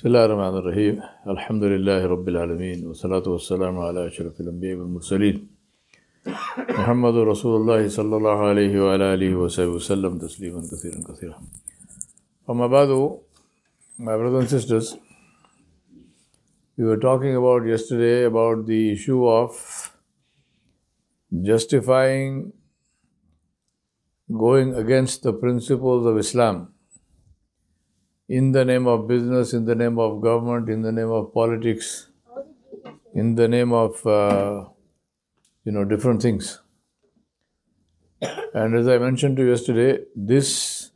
بسم الله الرحمن الرحيم. الحمد لله رب العالمين والصلاة والسلام على أشرف الأنبياء والمرسلين. محمد رسول الله صلى الله عليه وعلى آله وصحبه وسلم تسليما كثيرا كثيرا. أما بعد my brothers and sisters we were talking about yesterday about the issue of justifying going against the principles of Islam. In the name of business, in the name of government, in the name of politics, in the name of uh, you know different things. And as I mentioned to you yesterday, this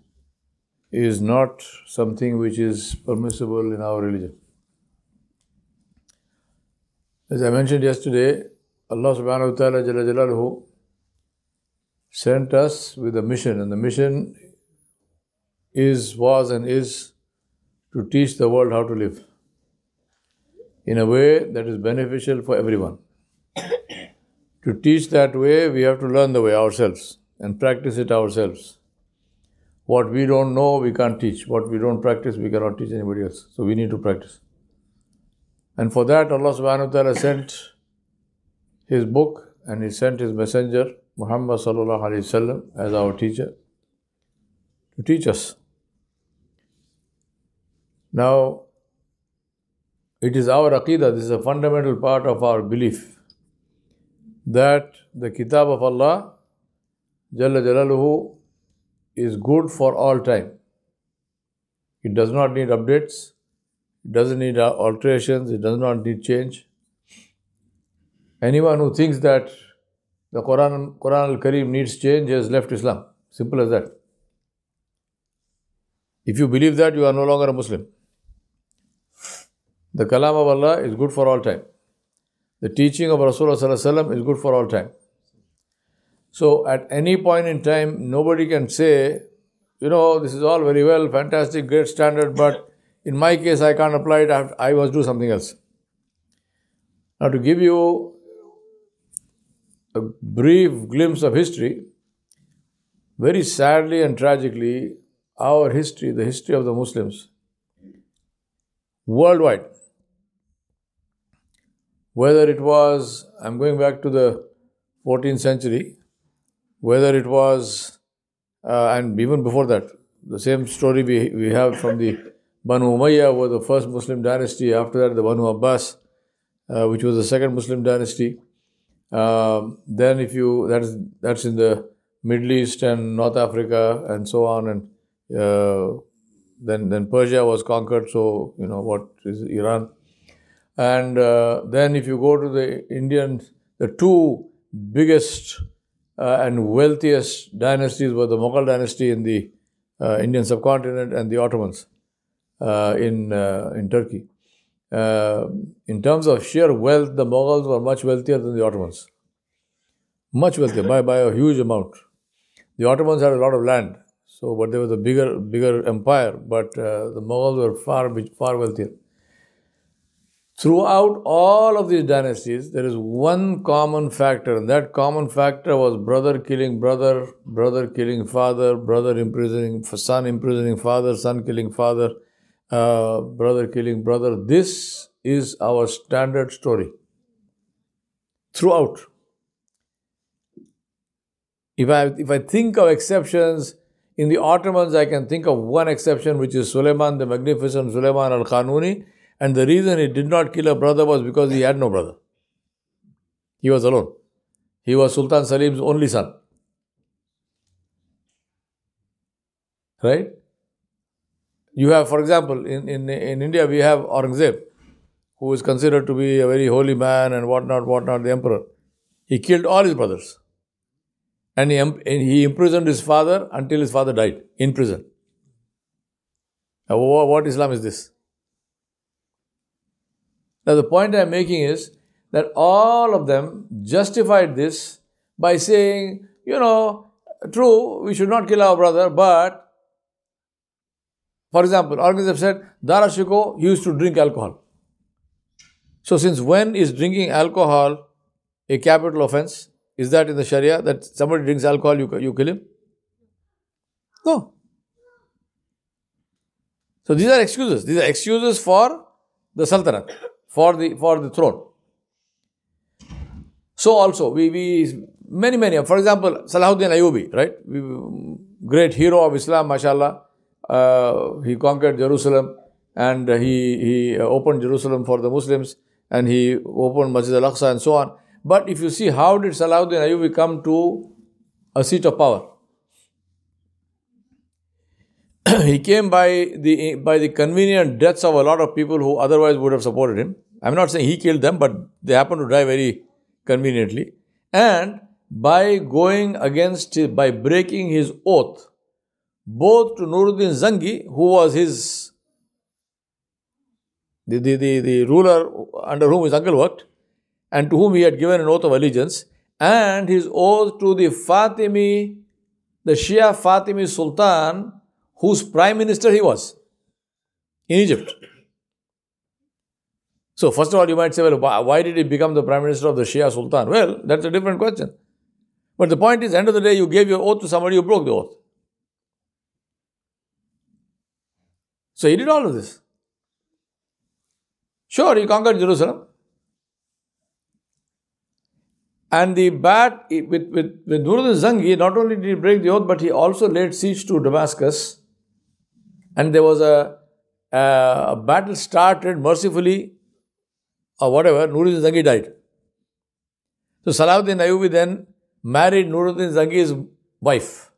is not something which is permissible in our religion. As I mentioned yesterday, Allah subhanahu wa ta'ala Jalla Jalaluhu sent us with a mission, and the mission is, was, and is to teach the world how to live in a way that is beneficial for everyone. to teach that way, we have to learn the way ourselves and practice it ourselves. What we don't know, we can't teach. What we don't practice, we cannot teach anybody else. So we need to practice. And for that, Allah subhanahu wa ta'ala sent His book and He sent His messenger, Muhammad sallallahu alayhi wasallam, as our teacher to teach us. Now, it is our aqidah, this is a fundamental part of our belief that the Kitab of Allah, Jalla Jalaluhu, is good for all time. It does not need updates, it doesn't need alterations, it does not need change. Anyone who thinks that the Quran, Quran al Kareem needs change has left Islam. Simple as that. If you believe that, you are no longer a Muslim. The kalam of Allah is good for all time. The teaching of Rasulullah is good for all time. So, at any point in time, nobody can say, you know, this is all very well, fantastic, great standard, but in my case, I can't apply it, I must do something else. Now, to give you a brief glimpse of history, very sadly and tragically, our history, the history of the Muslims, worldwide, whether it was, I'm going back to the 14th century, whether it was, uh, and even before that, the same story we, we have from the Banu Umayyah was the first Muslim dynasty, after that the Banu Abbas, uh, which was the second Muslim dynasty. Um, then if you, that is, that's in the Middle East and North Africa and so on, and uh, then, then Persia was conquered, so, you know, what is Iran. And uh, then, if you go to the Indian, the two biggest uh, and wealthiest dynasties were the Mughal dynasty in the uh, Indian subcontinent and the Ottomans in in Turkey. in terms of sheer wealth, the Mughals were much wealthier than the Ottomans, much wealthier by by a huge amount. The Ottomans had a lot of land, so but they were the bigger bigger empire, but the Mughals were far far wealthier. Throughout all of these dynasties, there is one common factor, and that common factor was brother killing brother, brother killing father, brother imprisoning son, imprisoning father, son killing father, uh, brother killing brother. This is our standard story. Throughout. If I, if I think of exceptions, in the Ottomans, I can think of one exception, which is Suleiman, the magnificent Suleiman al Qanuni. And the reason he did not kill a brother was because he had no brother. He was alone. He was Sultan Salim's only son. Right? You have, for example, in, in, in India, we have Aurangzeb, who is considered to be a very holy man and whatnot, whatnot, the emperor. He killed all his brothers. And he, and he imprisoned his father until his father died in prison. Now, what Islam is this? Now, the point I'm making is that all of them justified this by saying, you know, true, we should not kill our brother, but for example, Aurangzeb said, Dara Shikoh used to drink alcohol. So, since when is drinking alcohol a capital offense? Is that in the Sharia that somebody drinks alcohol, you, you kill him? No. So these are excuses. These are excuses for the Sultanate, for the for the throne. So also we, we many many for example Salahuddin Ayubi, right? We, great hero of Islam, mashallah. Uh, he conquered Jerusalem and he he opened Jerusalem for the Muslims and he opened Masjid al-Aqsa and so on. But if you see how did Salahuddin Ayubi come to a seat of power? he came by the by the convenient deaths of a lot of people who otherwise would have supported him. I'm not saying he killed them, but they happened to die very conveniently. And by going against, by breaking his oath, both to Nuruddin Zangi, who was his, the, the, the, the ruler under whom his uncle worked, and to whom he had given an oath of allegiance, and his oath to the Fatimi, the Shia Fatimi Sultan, whose prime minister he was in Egypt. So, first of all, you might say, well, why did he become the prime minister of the Shia Sultan? Well, that's a different question. But the point is, end of the day, you gave your oath to somebody, you broke the oath. So he did all of this. Sure, he conquered Jerusalem. And the bat with, with, with Nuruddin Zangi, not only did he break the oath, but he also laid siege to Damascus. And there was a, a battle started mercifully or whatever, Nuruddin Zangi died. So Salahuddin Ayubi then married Nuruddin Zangi's wife.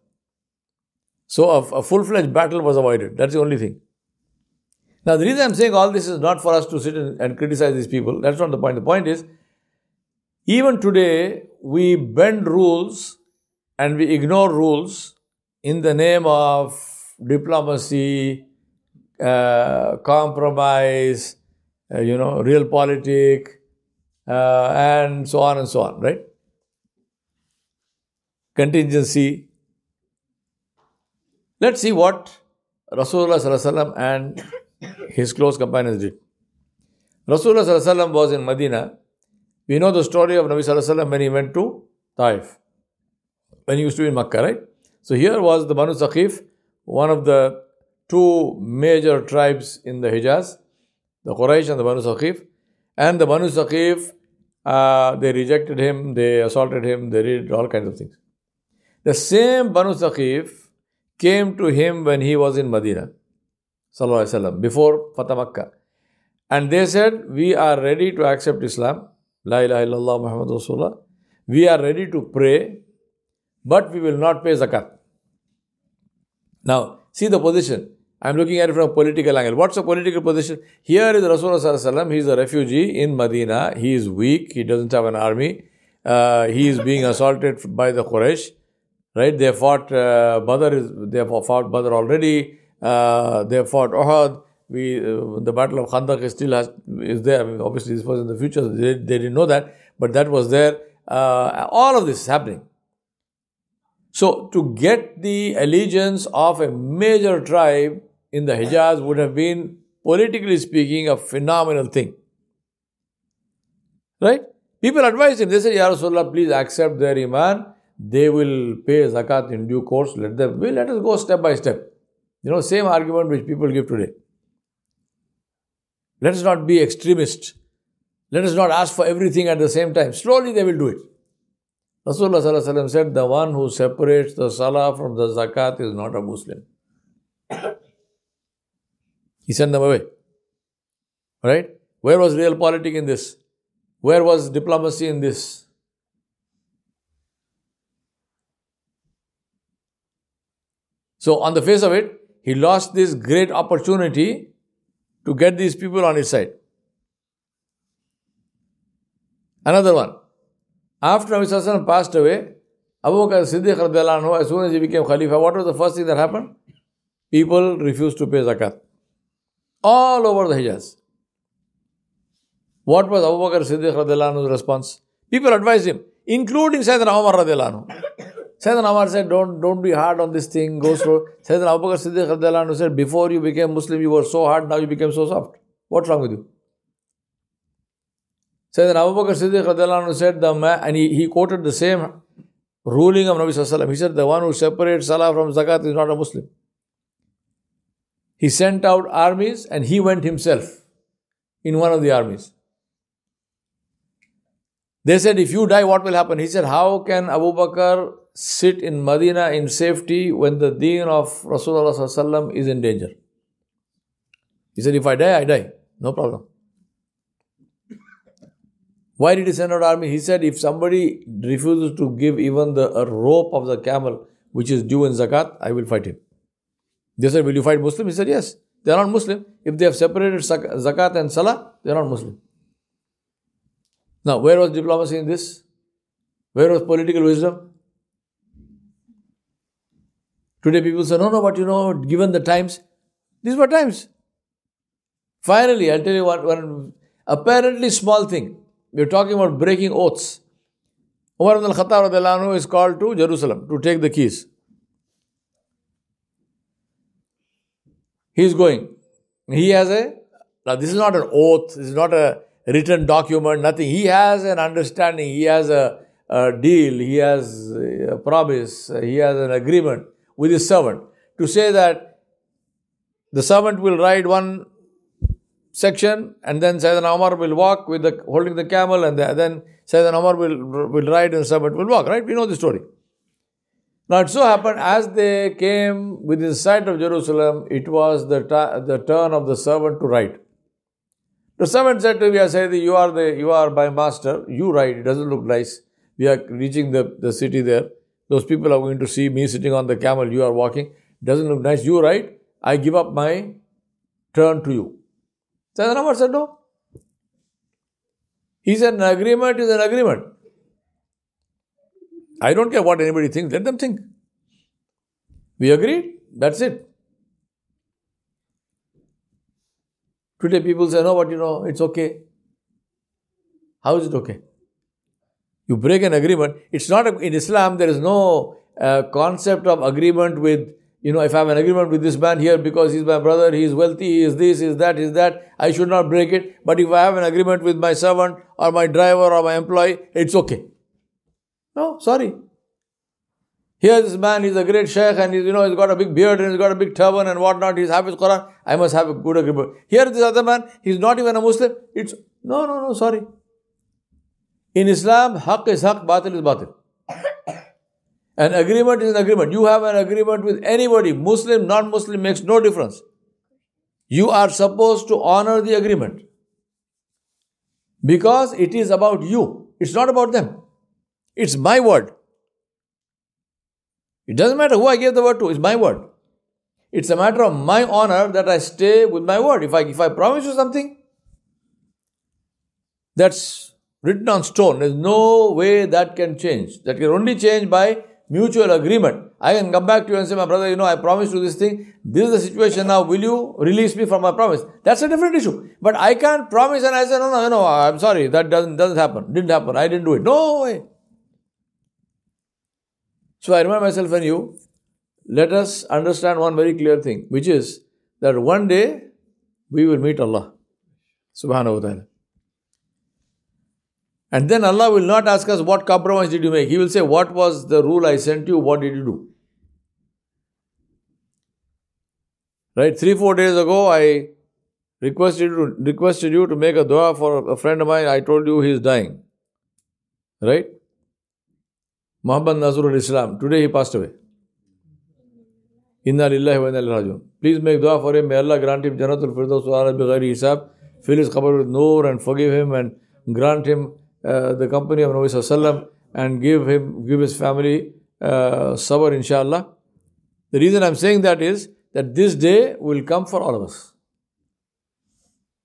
So a, a full fledged battle was avoided. That's the only thing. Now, the reason I'm saying all this is not for us to sit and, criticize these people. That's not the point. The point is, even today, we bend rules and we ignore rules in the name of diplomacy, uh, compromise, uh, you know, realpolitik, uh, and so on and so on, right? Contingency. Let's see what Rasulullah and his close companions did. Rasulullah was in Medina. We know the story of Nabi when he went to Taif, when he used to be in Makkah, right? So here was the Banu Saqif, one of the two major tribes in the Hijaz the Quraysh and the Banu Saqif. And the Banu Saqif, uh, they rejected him, they assaulted him, they did all kinds of things. The same Banu Saqif came to him when he was in Medina, وسلم, before Fatah Makkah. And they said, We are ready to accept Islam. La ilaha illallah Muhammad Rasulullah. We are ready to pray, but we will not pay zakat. Now, see the position. I'm looking at it from a political angle. What's the political position? Here is Rasulullah He is a refugee in Medina. He is weak. He doesn't have an army. Uh, he is being assaulted by the Quraysh. Right? They fought uh, Badr. Is, they fought Badr already. Uh, they fought Uhud. We, uh, the battle of Khandaq is still has, is there. I mean, obviously, this was in the future. They, they didn't know that, but that was there. Uh, all of this is happening. So, to get the allegiance of a major tribe in the Hijaz would have been, politically speaking, a phenomenal thing. Right? People advised him, they said, Ya Rasulullah, please accept their Iman. They will pay zakat in due course. Let them, well, let us go step by step. You know, same argument which people give today. Let us not be extremist. Let us not ask for everything at the same time. Slowly they will do it. Rasulullah said, The one who separates the salah from the zakat is not a Muslim. He sent them away. Right? Where was real politics in this? Where was diplomacy in this? So, on the face of it, he lost this great opportunity to get these people on his side. Another one. After Nabi passed away, Abu Bakr Siddiq, as soon as he became Khalifa, what was the first thing that happened? People refused to pay zakat all over the Hijaz. What was Abu Bakr Siddiq response? People advised him, including Sayyidina Umar radiallahu Sayyidina Umar said, don't, don't be hard on this thing, go slow. Sayyidina Abu Bakr Siddiq said, before you became Muslim, you were so hard, now you became so soft. What's wrong with you? Sayyidina Abu Bakr Siddiq said, the man, and he, he quoted the same ruling of Nabi Sallallahu He said, the one who separates Salah from Zakat is not a Muslim. He sent out armies and he went himself in one of the armies. They said, If you die, what will happen? He said, How can Abu Bakr sit in Medina in safety when the deen of Rasulullah is in danger? He said, If I die, I die. No problem. Why did he send out army? He said, If somebody refuses to give even the rope of the camel which is due in zakat, I will fight him. They said, Will you fight Muslim? He said, Yes. They are not Muslim. If they have separated zakat and salah, they are not Muslim. Now, where was diplomacy in this? Where was political wisdom? Today people say, no, no, but you know, given the times, these were times. Finally, I'll tell you one, one apparently small thing. We're talking about breaking oaths. Umar ibn al-Khattab is called to Jerusalem to take the keys. He's going. He has a, now this is not an oath, this is not a written document, nothing. He has an understanding, he has a, a deal, he has a promise, he has an agreement with his servant to say that the servant will ride one section and then Sayyidina Umar will walk with the holding the camel and the, then Sayyidina Umar will, will ride and the servant will walk, right? We know the story. Now it so happened as they came within sight of Jerusalem, it was the, ta- the turn of the servant to write. The servant said to Sayyidi, you are the you are my master, you write, it doesn't look nice. We are reaching the, the city there. Those people are going to see me sitting on the camel, you are walking. It Doesn't look nice. You write, I give up my turn to you. Umar said no. He said an agreement is an agreement. I don't care what anybody thinks, let them think. We agreed, that's it. Today people say, no, but you know, it's okay. How is it okay? You break an agreement. It's not, a, in Islam, there is no uh, concept of agreement with, you know, if I have an agreement with this man here because he's my brother, he is wealthy, he is this, he is that, he is that, I should not break it. But if I have an agreement with my servant or my driver or my employee, it's okay. No, sorry. Here this man, he's a great sheikh and he's, you know, he's got a big beard and he's got a big turban and whatnot, he's Hafiz Quran, I must have a good agreement. Here this other man, he's not even a Muslim, it's, no, no, no, sorry. In Islam, haq is haq, batil is batil. An agreement is an agreement. You have an agreement with anybody, Muslim, non Muslim, makes no difference. You are supposed to honor the agreement. Because it is about you, it's not about them. It's my word. It doesn't matter who I gave the word to, it's my word. It's a matter of my honor that I stay with my word. If I if I promise you something, that's written on stone. There's no way that can change. That can only change by mutual agreement. I can come back to you and say, My brother, you know, I promised you this thing. This is the situation now. Will you release me from my promise? That's a different issue. But I can't promise and I say, No, no, no, I'm sorry. That doesn't, doesn't happen. Didn't happen. I didn't do it. No way. So I remind myself and you, let us understand one very clear thing, which is that one day we will meet Allah. Subhanahu wa ta'ala. And then Allah will not ask us what compromise did you make. He will say, What was the rule I sent you? What did you do? Right? Three, four days ago, I requested you, requested you to make a dua for a friend of mine. I told you he is dying. Right? Muhammad Nazrul Islam. Today he passed away. Inna lillahi wa inna ilaihi Please make dua for him. May Allah grant him Janatul Firdaus wa bi. Fill his qabr with noor and forgive him and grant him uh, the company of Nabi Sallallahu and give him, give his family uh, sabr inshallah. The reason I'm saying that is that this day will come for all of us.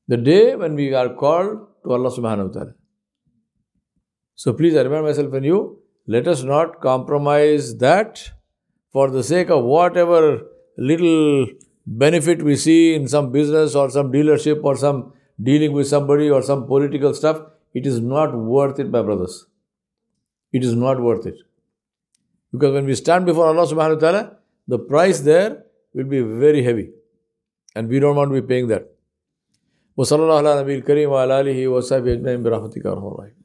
The day when we are called to Allah subhanahu wa ta'ala. So please, I remind myself and you, let us not compromise that for the sake of whatever little benefit we see in some business or some dealership or some dealing with somebody or some political stuff. It is not worth it, my brothers. It is not worth it. Because when we stand before Allah subhanahu wa ta'ala, the price there will be very heavy. And we don't want to be paying that. وصلى الله على نبي الكريم وعلى آله وصحبه أجمعين برحمتك